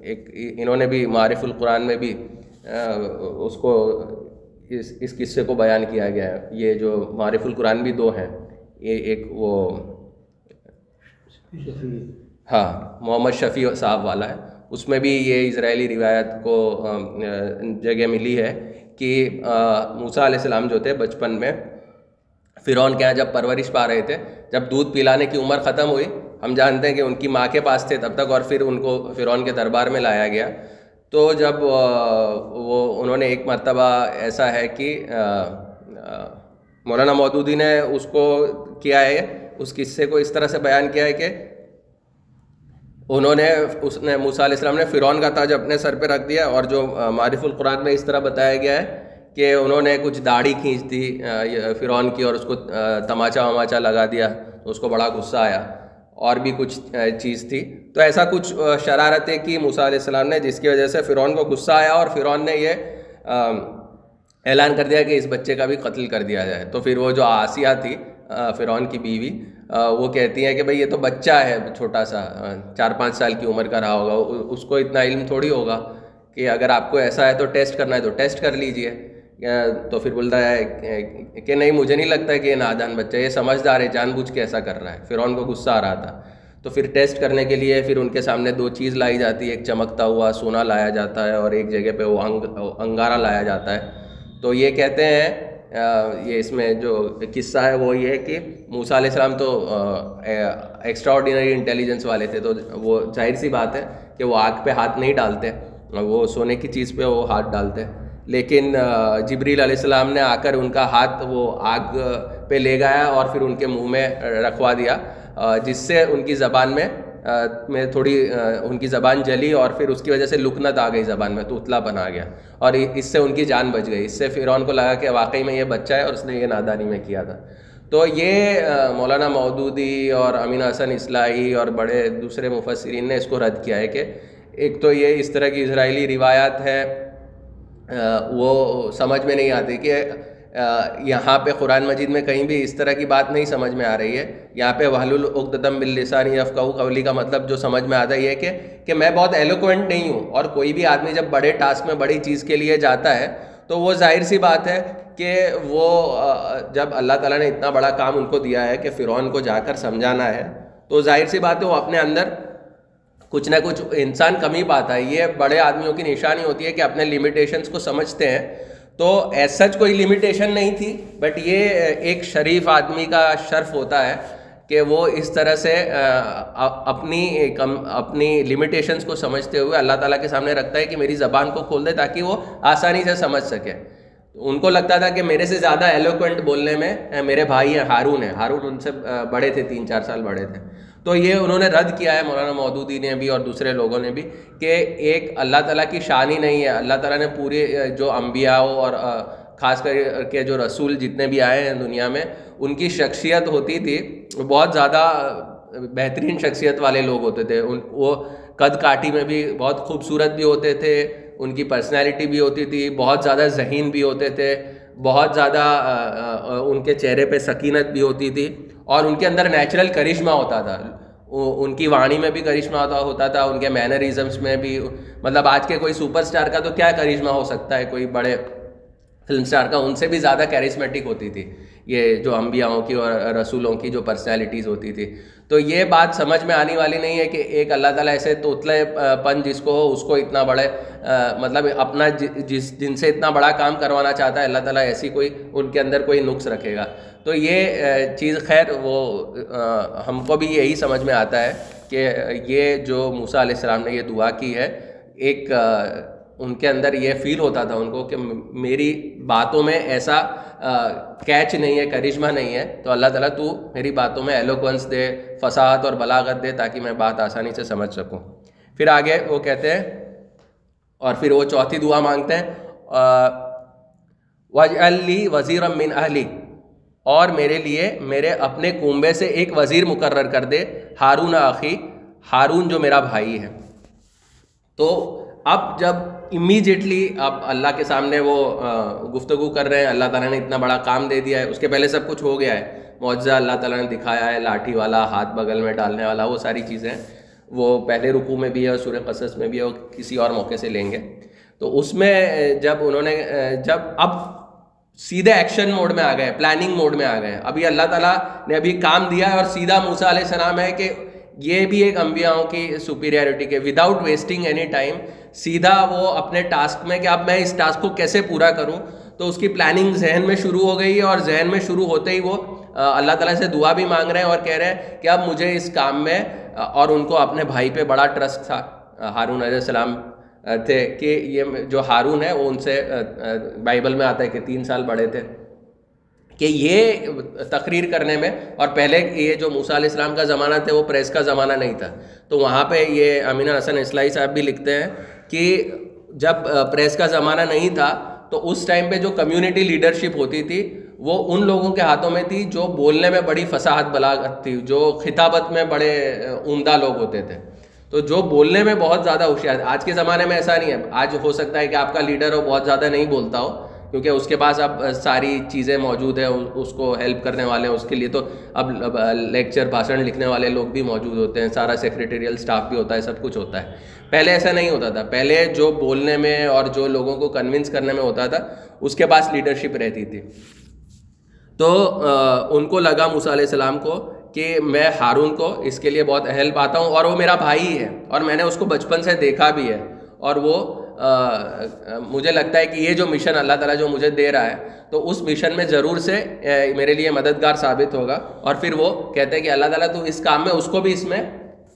ایک، انہوں نے بھی معارف القرآن میں بھی اس کو، اس اس قصے کو بیان کیا گیا ہے۔ یہ جو معارف القرآن بھی دو ہیں، یہ ایک وہ ہاں محمد شفیع صاحب والا ہے۔ اس میں بھی یہ اسرائیلی روایت کو جگہ ملی ہے کہ موسیٰ علیہ السلام جو تھے بچپن میں، فرعون کے یہاں جب پرورش پا رہے تھے، جب دودھ پلانے کی عمر ختم ہوئی، ہم جانتے ہیں کہ ان کی ماں کے پاس تھے، تب تک اور پھر ان کو فرعون کے دربار میں لایا گیا۔ تو جب وہ، انہوں نے ایک مرتبہ ایسا ہے کہ مولانا مودودی نے اس کو کیا ہے اس قصے کو اس طرح سے بیان کیا ہے کہ انہوں نے، اس نے، موسیٰ علیہ السلام نے فرعون کا تاج اپنے سر پہ رکھ دیا اور جو معرف القرآن میں اس طرح بتایا گیا ہے کہ انہوں نے کچھ داڑھی کھینچ دی فرعون کی اور اس کو تماچا وماچا لگا دیا، تو اس کو بڑا غصہ آیا، اور بھی کچھ چیز تھی۔ تو ایسا کچھ شرارتیں کی موسیٰ علیہ السلام نے، جس کی وجہ سے فرعون کو غصہ آیا اور فرعون نے یہ اعلان کر دیا کہ اس بچے کا بھی قتل کر دیا جائے۔ تو پھر وہ جو آسیہ تھی فرعون کی بیوی وہ کہتی ہیں کہ بھائی یہ تو بچہ ہے، چھوٹا سا چار پانچ سال کی عمر کا رہا ہوگا، اس کو اتنا علم تھوڑی ہوگا کہ اگر آپ کو ایسا ہے تو ٹیسٹ کرنا ہے، تو ٹیسٹ کر لیجیے۔ تو پھر بولتا ہے کہ نہیں، مجھے نہیں لگتا کہ یہ نادان بچہ، یہ سمجھدار ہے، جان بوجھ کے ایسا کر رہا ہے۔ پھر ان کو غصہ آ رہا تھا۔ تو پھر ٹیسٹ کرنے کے لیے پھر ان کے سامنے دو چیز لائی جاتی ہے ایک چمکتا ہوا سونا لایا جاتا ہے اور ایک جگہ پہ وہ انگارہ لایا جاتا ہے۔ تو یہ کہتے ہیں یہ اس میں جو قصہ ہے وہ یہ ہے کہ موسیٰ علیہ السلام تو ایکسٹرا آرڈینری انٹیلیجنس والے تھے، تو وہ ظاہر سی بات ہے کہ وہ آگ پہ ہاتھ نہیں ڈالتے، وہ سونے کی چیز پہ وہ ہاتھ ڈالتے۔ لیکن جبریل علیہ السلام نے آ کر ان کا ہاتھ وہ آگ پہ لے گیا اور پھر ان کے منہ میں رکھوا دیا جس سے ان کی زبان میں میں تھوڑی ان کی زبان جلی اور پھر اس کی وجہ سے لکنت آ گئی زبان میں، تو اتلا بنا گیا۔ اور اس سے ان کی جان بچ گئی۔ اس سے فرعون کو لگا کہ واقعی میں یہ بچہ ہے اور اس نے یہ نادانی میں کیا تھا۔ تو یہ مولانا مودودی اور امین حسن اصلاحی اور بڑے دوسرے مفسرین نے اس کو رد کیا ہے کہ ایک تو یہ اس طرح کی اسرائیلی روایات ہے وہ سمجھ میں نہیں آتی کہ یہاں پہ قرآن مجید میں کہیں بھی اس طرح کی بات نہیں سمجھ میں آ رہی ہے۔ یہاں پہ وحل العقدم باللسانی افقہ قولی کا مطلب جو سمجھ میں آتا ہے یہ کہ کہ میں بہت ایلوکوینٹ نہیں ہوں اور کوئی بھی آدمی جب بڑے ٹاسک میں بڑی چیز کے لیے جاتا ہے تو وہ ظاہر سی بات ہے کہ وہ جب اللہ تعالیٰ نے اتنا بڑا کام ان کو دیا ہے کہ فرعون کو جا کر سمجھانا ہے، تو ظاہر سی بات ہے وہ اپنے اندر کچھ نہ کچھ انسان کمی پاتا ہے۔ یہ بڑے آدمیوں کی نشانی ہوتی ہے کہ اپنے لمیٹیشنس کو سمجھتے ہیں۔ تو ایس سچ کوئی لمیٹیشن نہیں تھی بٹ یہ ایک شریف آدمی کا شرف ہوتا ہے کہ وہ اس طرح سے اپنی کم، اپنی لمیٹیشنس کو سمجھتے ہوئے اللہ تعالیٰ کے سامنے رکھتا ہے کہ میری زبان کو کھول دے تاکہ وہ آسانی سے سمجھ سکے۔ ان کو لگتا تھا کہ میرے سے زیادہ ایلوکوینٹ بولنے میں میرے بھائی ہیں، ہارون ہیں۔ ہارون ان سے بڑے تھے، تین چار سال بڑے تھے۔ تو یہ انہوں نے رد کیا ہے مولانا مودودی نے بھی اور دوسرے لوگوں نے بھی کہ ایک اللہ تعالیٰ کی شان ہی نہیں ہے۔ اللہ تعالیٰ نے پورے جو انبیاء اور خاص کر کے جو رسول جتنے بھی آئے ہیں دنیا میں، ان کی شخصیت ہوتی تھی۔ بہت زیادہ بہترین شخصیت والے لوگ ہوتے تھے۔ ان، وہ قد کاٹی میں بھی بہت خوبصورت بھی ہوتے تھے۔ ان کی پرسنالٹی بھی ہوتی تھی۔ بہت زیادہ ذہین بھی ہوتے تھے۔ بہت زیادہ ان کے چہرے پہ سکینت بھی ہوتی تھی۔ اور ان کے اندر نیچرل کرشمہ ہوتا تھا۔ ان کی وانی میں بھی کرشمہ ہوتا تھا، ان کے مینرزمس میں بھی۔ مطلب آج کے کوئی سپر اسٹار کا تو کیا کرشمہ ہو سکتا ہے؟ کوئی بڑے فلم اسٹار کا، ان سے بھی زیادہ کیریسمیٹک ہوتی تھی۔ یہ جو انبیاؤں کی اور رسولوں کی جو پرسنالٹیز ہوتی تھی۔ تو یہ بات سمجھ میں آنے والی نہیں ہے کہ ایک اللہ تعالیٰ ایسے توتلے پن جس کو ہو، اس کو اتنا بڑے مطلب اپنا جس جن سے اتنا بڑا کام کروانا چاہتا ہے، اللہ تعالیٰ ایسی کوئی، ان کے اندر کوئی نقص رکھے گا۔ تو یہ چیز خیر وہ ہم کو بھی یہی سمجھ میں آتا ہے کہ یہ جو موسیٰ علیہ السلام نے یہ دعا کی ہے، ایک ان کے اندر یہ فیل ہوتا تھا ان کو کہ میری باتوں میں ایسا کیچ نہیں ہے کرشمہ نہیں ہے، تو اللہ تعالیٰ تو میری باتوں میں ایلوکونس دے، فساد اور بلاغت دے تاکہ میں بات آسانی سے سمجھ سکوں۔ پھر آگے وہ کہتے ہیں، اور پھر وہ چوتھی دعا مانگتے ہیں وج علی وزیر من اہلی اور میرے لیے میرے اپنے کنبے سے ایک وزیر مقرر کر دے، ہارون آخی، ہارون جو میرا بھائی ہے۔ تو اب جب امیجیٹلی اب اللہ کے سامنے وہ گفتگو کر رہے ہیں، اللہ تعالیٰ نے اتنا بڑا کام دے دیا ہے، اس کے پہلے سب کچھ ہو گیا ہے۔ معجزہ اللہ تعالیٰ نے دکھایا ہے، لاٹھی والا، ہاتھ بغل میں ڈالنے والا، وہ ساری چیزیں وہ پہلے رکوع میں بھی ہے، سورہ قصص میں بھی ہے، وہ کسی اور موقع سے لیں گے۔ تو اس میں جب انہوں نے جب اب سیدھے ایکشن موڈ میں آ گئے پلاننگ موڈ میں آ گئے۔ ابھی اللہ تعالیٰ نے ابھی کام دیا ہے اور سیدھا موسا علیہ السلام ہے کہ یہ بھی ایک انبیاؤں کی سپیریئرٹی کے وداؤٹ ویسٹنگ اینی ٹائم سیدھا وہ اپنے ٹاسک میں کہ اب میں اس ٹاسک کو کیسے پورا کروں؟ تو اس کی پلاننگ ذہن میں شروع ہو گئی ہے اور ذہن میں شروع ہوتے ہی وہ اللہ تعالیٰ سے دعا بھی مانگ رہے ہیں اور کہہ رہے ہیں کہ اب مجھے اس کام میں اور ان کو اپنے بھائی پہ بڑا ٹرسٹ تھا۔ ہارون علیہ السلام تھے کہ یہ جو ہارون ہے وہ ان سے بائبل میں آتا ہے کہ تین سال بڑے تھے۔ کہ یہ تقریر کرنے میں اور پہلے یہ جو موسیٰ علیہ السلام کا زمانہ تھا، وہ پریس کا زمانہ نہیں تھا۔ تو وہاں پہ یہ امین حسن اسلائی صاحب بھی لکھتے ہیں کہ جب پریس کا زمانہ نہیں تھا، تو اس ٹائم پہ جو کمیونٹی لیڈرشپ ہوتی تھی، وہ ان لوگوں کے ہاتھوں میں تھی جو بولنے میں بڑی فصاحت بلاغت تھی، جو خطابت میں بڑے عمدہ لوگ ہوتے تھے۔ تو جو بولنے میں بہت زیادہ ہوشیار آج کے زمانے میں ایسا نہیں ہے۔ آج ہو سکتا ہے کہ آپ کا لیڈر ہو، بہت زیادہ نہیں بولتا ہو کیونکہ اس کے پاس اب ساری چیزیں موجود ہیں، اس کو ہیلپ کرنے والے ہیں، اس کے لیے تو اب لیکچر بھاشن لکھنے والے لوگ بھی موجود ہوتے ہیں، سارا سیکریٹریل اسٹاف بھی ہوتا ہے، سب کچھ ہوتا ہے۔ پہلے ایسا نہیں ہوتا تھا۔ پہلے جو بولنے میں اور جو لوگوں کو کنونس کرنے میں ہوتا تھا، اس کے پاس لیڈرشپ رہتی تھی۔ تو ان کو لگا موسیٰ علیہ السلام کو کہ میں ہارون کو اس کے لیے بہت اہل پاتا ہوں اور وہ میرا بھائی ہے اور میں نے اس کو بچپن سے دیکھا بھی ہے اور وہ مجھے لگتا ہے کہ یہ جو مشن اللہ تعالیٰ جو مجھے دے رہا ہے، تو اس مشن میں ضرور سے میرے لیے مددگار ثابت ہوگا۔ اور پھر وہ کہتے ہیں کہ اللہ تعالیٰ تو اس کام میں، اس کو بھی اس میں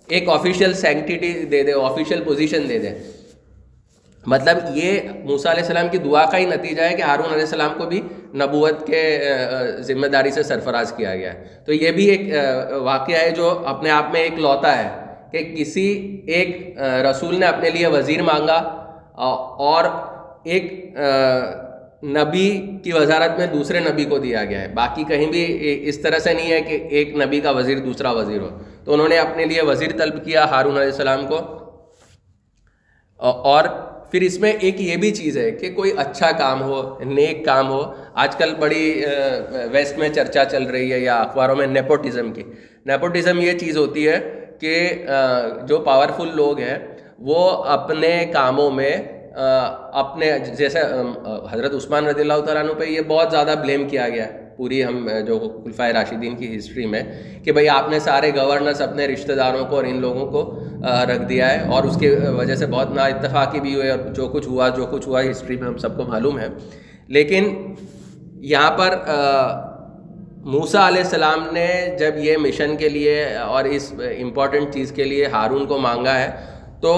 ایک آفیشیل سینکٹیٹی دے دے آفیشیل پوزیشن دے دے۔ مطلب یہ موسیٰ علیہ السلام کی دعا کا ہی نتیجہ ہے کہ ہارون علیہ السلام کو بھی نبوت کے ذمہ داری سے سرفراز کیا گیا ہے۔ تو یہ بھی ایک واقعہ ہے جو اپنے آپ میں ایک لوتا ہے کہ کسی ایک رسول نے اپنے لیے وزیر مانگا اور ایک نبی کی وزارت میں دوسرے نبی کو دیا گیا ہے۔ باقی کہیں بھی اس طرح سے نہیں ہے کہ ایک نبی کا وزیر دوسرا وزیر ہو۔ تو انہوں نے اپنے لیے وزیر طلب کیا ہارون علیہ السلام کو۔ اور پھر اس میں ایک یہ بھی چیز ہے کہ کوئی اچھا کام ہو، نیک کام ہو۔ آج کل بڑی ویسٹ میں چرچا چل رہی ہے یا اخباروں میں نیپوٹزم کی۔ نیپوٹزم یہ چیز ہوتی ہے کہ جو پاورفل لوگ ہیں وہ اپنے کاموں میں اپنے جیسے حضرت عثمان رضی اللہ تعالیٰ عنہ پہ یہ بہت زیادہ بلیم کیا گیا ہے۔ پوری ہم جو خلفۂ راشدین کی ہسٹری میں کہ بھائی آپ نے سارے گورنرس اپنے رشتہ داروں کو اور ان لوگوں کو رکھ دیا ہے۔ اور اس کی وجہ سے بہت نا اتفاقی بھی ہوئے اور جو کچھ ہوا، جو کچھ ہوا ہسٹری میں ہم سب کو معلوم ہے۔ لیکن یہاں پر موسا علیہ السلام نے جب یہ مشن کے لیے اور اس امپورٹنٹ چیز کے لیے ہارون کو مانگا ہے تو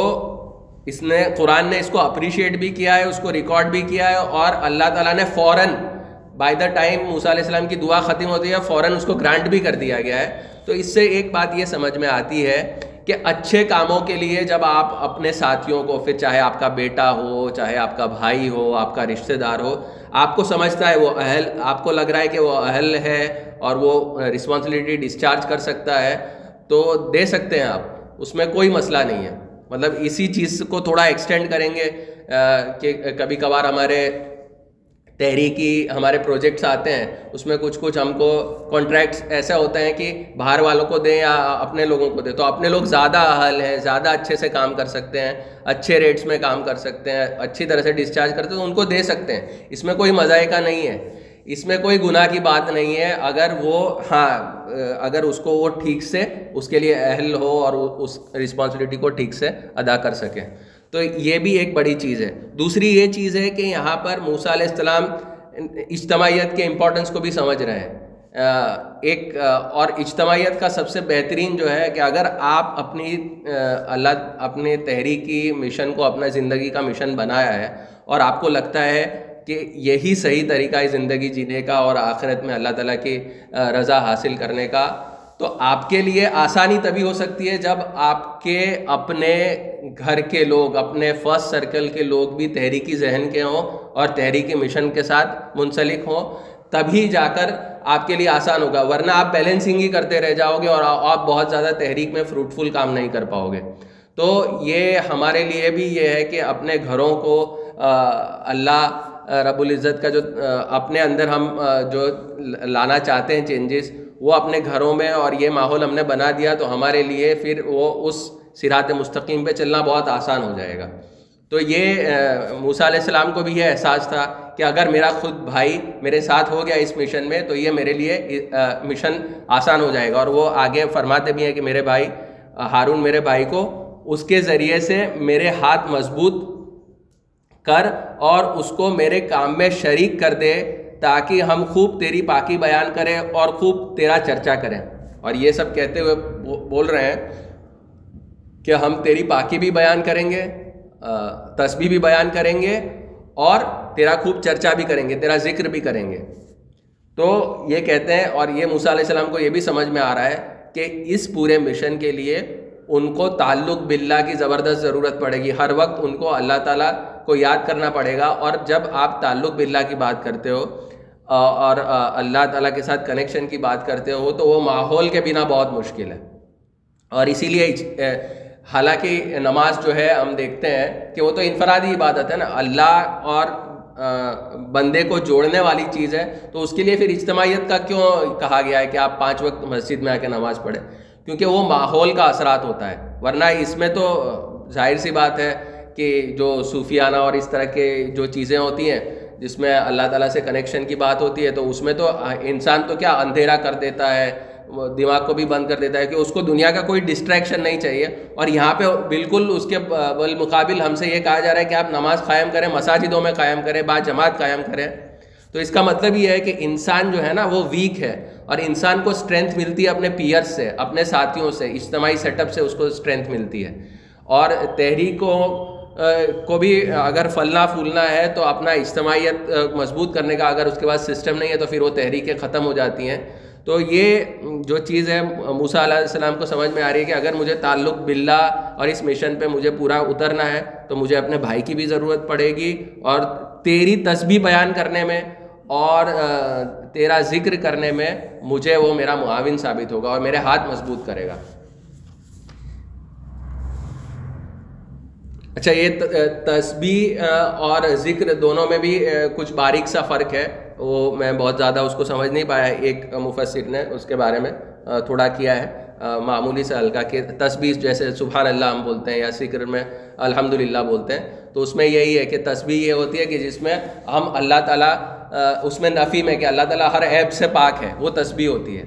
اس نے قرآن نے اس کو اپریشیٹ بھی کیا ہے، اس کو ریکارڈ بھی کیا ہے اور اللہ تعالیٰ نے فوراً بائی دا ٹائم موسیٰ علیہ السلام کی دعا ختم ہوتی ہے، فوراً اس کو گرانٹ بھی کر دیا گیا ہے۔ تو اس سے ایک بات یہ سمجھ میں آتی ہے کہ اچھے کاموں کے لیے جب آپ اپنے ساتھیوں کو، پھر چاہے آپ کا بیٹا ہو، چاہے آپ کا بھائی ہو، آپ کا رشتہ دار ہو، آپ کو سمجھتا ہے وہ اہل، آپ کو لگ رہا ہے کہ وہ اہل ہے اور وہ رسپانسبلٹی ڈسچارج کر سکتا ہے، تو دے سکتے ہیں آپ، اس میں کوئی مسئلہ نہیں ہے۔ مطلب اسی چیز کو تھوڑا ایکسٹینڈ کریں گے کہ کبھی کبھار ہمارے تحریکی ہمارے پروجیکٹس آتے ہیں، اس میں کچھ کچھ ہم کو کانٹریکٹس ایسا ہوتا ہے کہ باہر والوں کو دیں یا اپنے لوگوں کو دیں۔ تو اپنے لوگ زیادہ حل ہیں، زیادہ اچھے سے کام کر سکتے ہیں، اچھے ریٹس میں کام کر سکتے ہیں، اچھی طرح سے ڈسچارج کرتے ہیں، تو ان کو دے سکتے ہیں۔ اس میں کوئی مذائقہ نہیں ہے۔ اس میں کوئی گناہ کی بات نہیں ہے۔ اگر وہ ہاں اگر اس کو وہ ٹھیک سے، اس کے لیے اہل ہو اور اس رسپانسبلٹی کو ٹھیک سے ادا کر سکیں تو یہ بھی ایک بڑی چیز ہے۔ دوسری یہ چیز ہے کہ یہاں پر موسیٰ علیہ السلام اجتماعیت کے امپورٹنس کو بھی سمجھ رہے ہیں۔ ایک اور اجتماعیت کا سب سے بہترین جو ہے کہ اگر آپ اپنی اللہ اپنے تحریکی مشن کو، اپنا زندگی کا مشن بنایا ہے اور آپ کو لگتا ہے کہ یہی صحیح طریقہ ہے زندگی جینے کا اور آخرت میں اللہ تعالیٰ کی رضا حاصل کرنے کا۔ تو آپ کے لیے آسانی تبھی ہو سکتی ہے جب آپ کے اپنے گھر کے لوگ، اپنے فرسٹ سرکل کے لوگ بھی تحریکی ذہن کے ہوں اور تحریکی مشن کے ساتھ منسلک ہوں۔ تبھی جا کر آپ کے لیے آسان ہوگا، ورنہ آپ بیلنسنگ ہی کرتے رہ جاؤ گے اور آپ بہت زیادہ تحریک میں فروٹفل کام نہیں کر پاؤ گے۔ تو یہ ہمارے لیے بھی یہ ہے کہ اپنے گھروں کو اللہ رب العزت کا جو اپنے اندر ہم جو لانا چاہتے ہیں چینجز وہ اپنے گھروں میں اور یہ ماحول ہم نے بنا دیا تو ہمارے لیے پھر وہ اس سرات مستقیم پہ چلنا بہت آسان ہو جائے گا۔ تو یہ موسیٰ علیہ السلام کو بھی یہ احساس تھا کہ اگر میرا خود بھائی میرے ساتھ ہو گیا اس مشن میں تو یہ میرے لیے مشن آسان ہو جائے گا۔ اور وہ آگے فرماتے بھی ہیں کہ میرے بھائی ہارون میرے بھائی کو اس کے ذریعے سے میرے ہاتھ مضبوط کر اور اس کو میرے کام میں شریک کر دے تاکہ ہم خوب تیری پاکی بیان کریں اور خوب تیرا چرچا کریں۔ اور یہ سب کہتے ہوئے بول رہے ہیں کہ ہم تیری پاکی بھی بیان کریں گے تسبیح بھی بیان کریں گے اور تیرا خوب چرچا بھی کریں گے، تیرا ذکر بھی کریں گے۔ تو یہ کہتے ہیں اور یہ موسیٰ علیہ السلام کو یہ بھی سمجھ میں آ رہا ہے کہ اس پورے مشن کے لیے ان کو تعلق باللہ کی زبردست ضرورت پڑے گی۔ ہر وقت ان کو اللہ تعالیٰ کو یاد کرنا پڑے گا اور جب آپ تعلق باللہ کی بات کرتے ہو اور اللہ تعالیٰ کے ساتھ کنیکشن کی بات کرتے ہو، تو وہ ماحول کے بنا بہت مشکل ہے۔ اور اسی لیے حالانکہ نماز جو ہے، ہم دیکھتے ہیں کہ وہ تو انفرادی عبادت ہے نا۔ اللہ اور بندے کو جوڑنے والی چیز ہے، تو اس کے لیے پھر اجتماعیت کا کیوں کہا گیا ہے کہ آپ پانچ وقت مسجد میں آ کے نماز پڑھیں؟ کیونکہ وہ ماحول کا اثرات ہوتا ہے۔ ورنہ اس میں تو ظاہر سی بات ہے کہ جو صوفیانہ اور اس طرح کے جو چیزیں ہوتی ہیں، جس میں اللہ تعالیٰ سے کنیکشن کی بات ہوتی ہے، تو اس میں تو انسان تو کیا اندھیرا کر دیتا ہے دماغ کو بھی بند کر دیتا ہے کہ اس کو دنیا کا کوئی ڈسٹریکشن نہیں چاہیے۔ اور یہاں پہ بالکل اس کے بالمقابل ہم سے یہ کہا جا رہا ہے کہ آپ نماز قائم کریں، مساجدوں میں قائم کریں با جماعت قائم کریں۔ تو اس کا مطلب یہ ہے کہ انسان جو ہے نا، وہ ویک ہے۔ اور انسان کو اسٹرینتھ ملتی ہے اپنے پیئرس سے، اپنے ساتھیوں سے، اجتماعی سیٹ اپ سے اس کو اسٹرینتھ ملتی ہے۔ اور تحریکوں کو کو بھی اگر پھلنا پھولنا ہے تو اپنا اجتماعیت مضبوط کرنے کا اگر اس کے بعد سسٹم نہیں ہے تو پھر وہ تحریکیں ختم ہو جاتی ہیں۔ تو یہ جو چیز ہے، موسیٰ علیہ السلام کو سمجھ میں آ رہی ہے کہ اگر مجھے تعلق باللہ اور اس مشن پہ مجھے پورا اترنا ہے تو مجھے اپنے بھائی کی بھی ضرورت پڑے گی اور تیری تسبیح بیان کرنے میں اور تیرا ذکر کرنے میں مجھے وہ میرا معاون ثابت ہوگا اور میرے ہاتھ مضبوط کرے گا۔ اچھا یہ تسبیح اور ذکر دونوں میں بھی کچھ باریک سا فرق ہے۔ وہ میں بہت زیادہ اس کو سمجھ نہیں پایا، ایک مفسر نے اس کے بارے میں تھوڑا کیا ہے۔ معمولی سے ہلکا کہ تسبیح جیسے سبحان اللہ ہم بولتے ہیں یا ذکر میں الحمد للہ بولتے ہیں۔ تو اس میں یہی ہے کہ تسبیح یہ ہوتی ہے کہ جس میں ہم اللہ تعالیٰ اس میں نفی میں کہ اللہ تعالیٰ ہر عیب سے پاک ہے، وہ تسبیح ہوتی ہے۔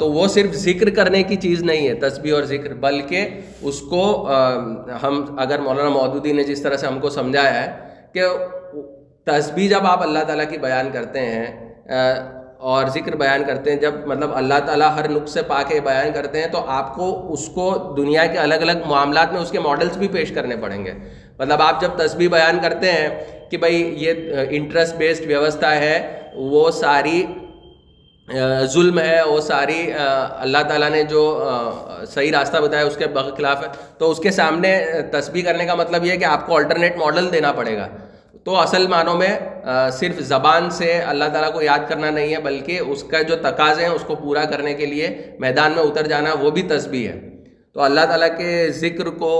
تو وہ صرف ذکر کرنے کی چیز نہیں ہے، تسبیح اور ذکر، بلکہ اس کو ہم، اگر مولانا مودودی نے جس طرح سے ہم کو سمجھایا ہے کہ تسبیح جب آپ اللہ تعالیٰ کی بیان کرتے ہیں اور ذکر بیان کرتے ہیں، جب مطلب اللہ تعالیٰ ہر نقص سے پا کے بیان کرتے ہیں، تو آپ کو اس کو دنیا کے الگ الگ معاملات میں اس کے ماڈلس بھی پیش کرنے پڑیں گے۔ مطلب آپ جب تسبیح بیان کرتے ہیں کہ بھائی یہ انٹرسٹ بیسڈ ویوستھا ہے، وہ ساری ظلم ہے، وہ ساری اللہ تعالیٰ نے جو صحیح راستہ بتایا، اس کے خلاف ہے۔ تو اس کے سامنے تسبیح کرنے کا مطلب یہ ہے کہ آپ کو الٹرنیٹ ماڈل دینا پڑے گا۔ تو اصل معنوں میں صرف زبان سے اللہ تعالیٰ کو یاد کرنا نہیں ہے، بلکہ اس کا جو تقاضے ہیں، اس کو پورا کرنے کے لیے میدان میں اتر جانا، وہ بھی تسبیح ہے۔ تو اللہ تعالیٰ کے ذکر کو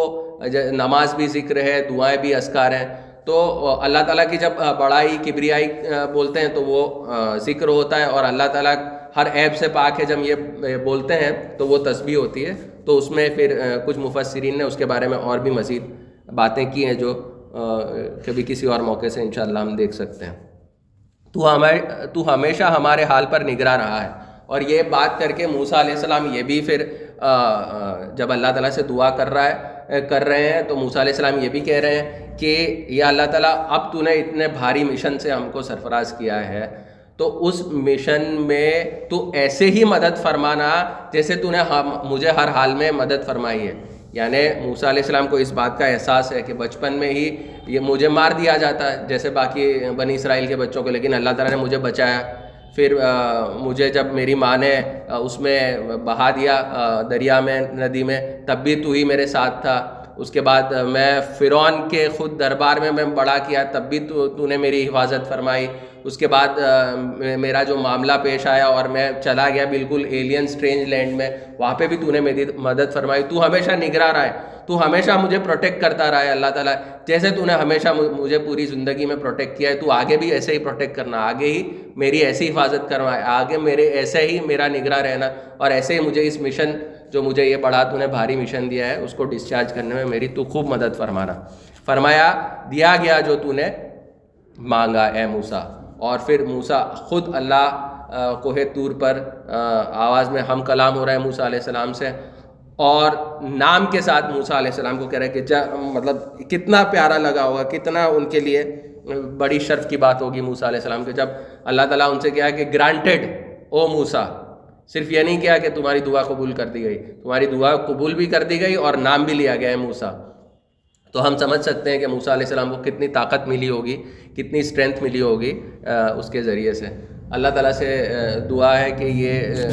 نماز بھی ذکر ہے، دعائیں بھی اسکار ہیں۔ تو اللہ تعالیٰ کی جب بڑائی، کبریائی بولتے ہیں تو وہ ذکر ہوتا ہے اور اللہ تعالیٰ ہر ایپ سے پاک ہے جب یہ بولتے ہیں تو وہ تسبیح ہوتی ہے۔ تو اس میں پھر کچھ مفسرین نے اس کے بارے میں اور بھی مزید باتیں کی ہیں جو کبھی کسی اور موقع سے انشاءاللہ ہم دیکھ سکتے ہیں۔ تو ہمیں، تو ہمیشہ ہمارے حال پر نگراں رہا ہے۔ اور یہ بات کر کے موسیٰ علیہ السلام یہ بھی پھر جب اللہ تعالیٰ سے دعا کر رہا ہے کر رہے ہیں، تو موسیٰ علیہ السلام یہ بھی کہہ رہے ہیں کہ یا اللہ تعالیٰ، اب تو نے اتنے بھاری مشن سے ہم کو سرفراز کیا ہے۔ تو اس مشن میں تو ایسے ہی مدد فرمانا جیسے تو نے مجھے ہر حال میں مدد فرمائی ہے۔ یعنی موسیٰ علیہ السلام کو اس بات کا احساس ہے کہ بچپن میں ہی یہ مجھے مار دیا جاتا ہے، جیسے باقی بنی اسرائیل کے بچوں کو، لیکن اللہ تعالیٰ نے مجھے بچایا۔ پھر مجھے جب میری ماں نے اس میں بہا دیا دریا میں، ندی میں، تب بھی تو ہی میرے ساتھ تھا۔ اس کے بعد میں فرعون کے خود دربار میں میں بڑا کیا، تب بھی تو تو نے میری حفاظت فرمائی۔ اس کے بعد میرا جو معاملہ پیش آیا اور میں چلا گیا بالکل ایلین اسٹرینج لینڈ میں، وہاں پہ بھی تو نے میری مدد فرمائی، تو ہمیشہ نگراں رہا ہے، تو ہمیشہ مجھے پروٹیکٹ کرتا رہا ہے اللہ تعالیٰ، جیسے تو نے ہمیشہ مجھے پوری زندگی میں پروٹیکٹ کیا ہے، تو آگے بھی ایسے ہی پروٹیکٹ کرنا، آگے ہی میری ایسی حفاظت کروائے آگے میرے ایسے ہی میرا نگراں رہنا، اور ایسے ہی مجھے اس مشن جو مجھے یہ بڑا تو نے بھاری مشن دیا ہے، اس کو ڈسچارج کرنے میں میری تو خوب مدد فرمانا۔ فرمایا، دیا گیا جو تو نے مانگا، اے موسا اور پھر موسا خود اللہ کوہ طور پر آواز میں ہم کلام ہو رہا ہے موسا علیہ السلام سے۔ اور نام کے ساتھ موسا علیہ السلام کو کہہ رہے کہ جا مطلب کتنا پیارا لگا ہوگا، کتنا ان کے لیے بڑی شرف کی بات ہوگی موسا علیہ السلام کے۔ جب اللہ تعالیٰ ان سے کیا کہ گرانٹیڈ او موسا صرف یہ نہیں کیا کہ تمہاری دعا قبول کر دی گئی، تمہاری دعا قبول بھی کر دی گئی اور نام بھی لیا گیا ہے موسا تو ہم سمجھ سکتے ہیں کہ موسا علیہ السلام کو کتنی طاقت ملی ہوگی۔ کتنی اسٹرینتھ ملی ہوگی اس کے ذریعے سے۔ اللہ تعالیٰ سے دعا ہے کہ یہ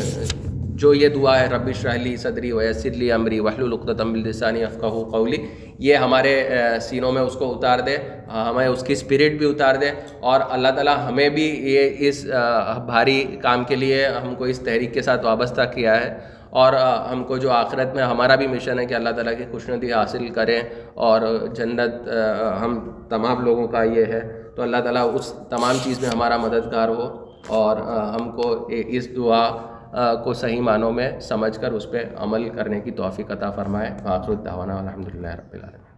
جو یہ دعا ہے، رب شرحلی صدری ویسلی عمری وحل القتم الدسانی افقہ قولی، یہ ہمارے سینوں میں اس کو اتار دے، ہمیں اس کی اسپرٹ بھی اتار دے اور اللہ تعالیٰ ہمیں بھی یہ اس بھاری کام کے لیے ہم کو اس تحریک کے ساتھ وابستہ کیا ہے اور ہم کو جو آخرت میں ہمارا بھی مشن ہے کہ اللہ تعالیٰ کی خوشنودی حاصل کریں اور جنت ہم تمام لوگوں کا یہ ہے۔ تو اللہ تعالیٰ اس تمام چیز میں ہمارا مددگار ہو اور ہم کو اس دعا کو صحیح معنوں میں سمجھ کر اس پہ عمل کرنے کی توفیق عطا فرمائے۔ آخر الدعوانا الحمد للہ رب العالمین۔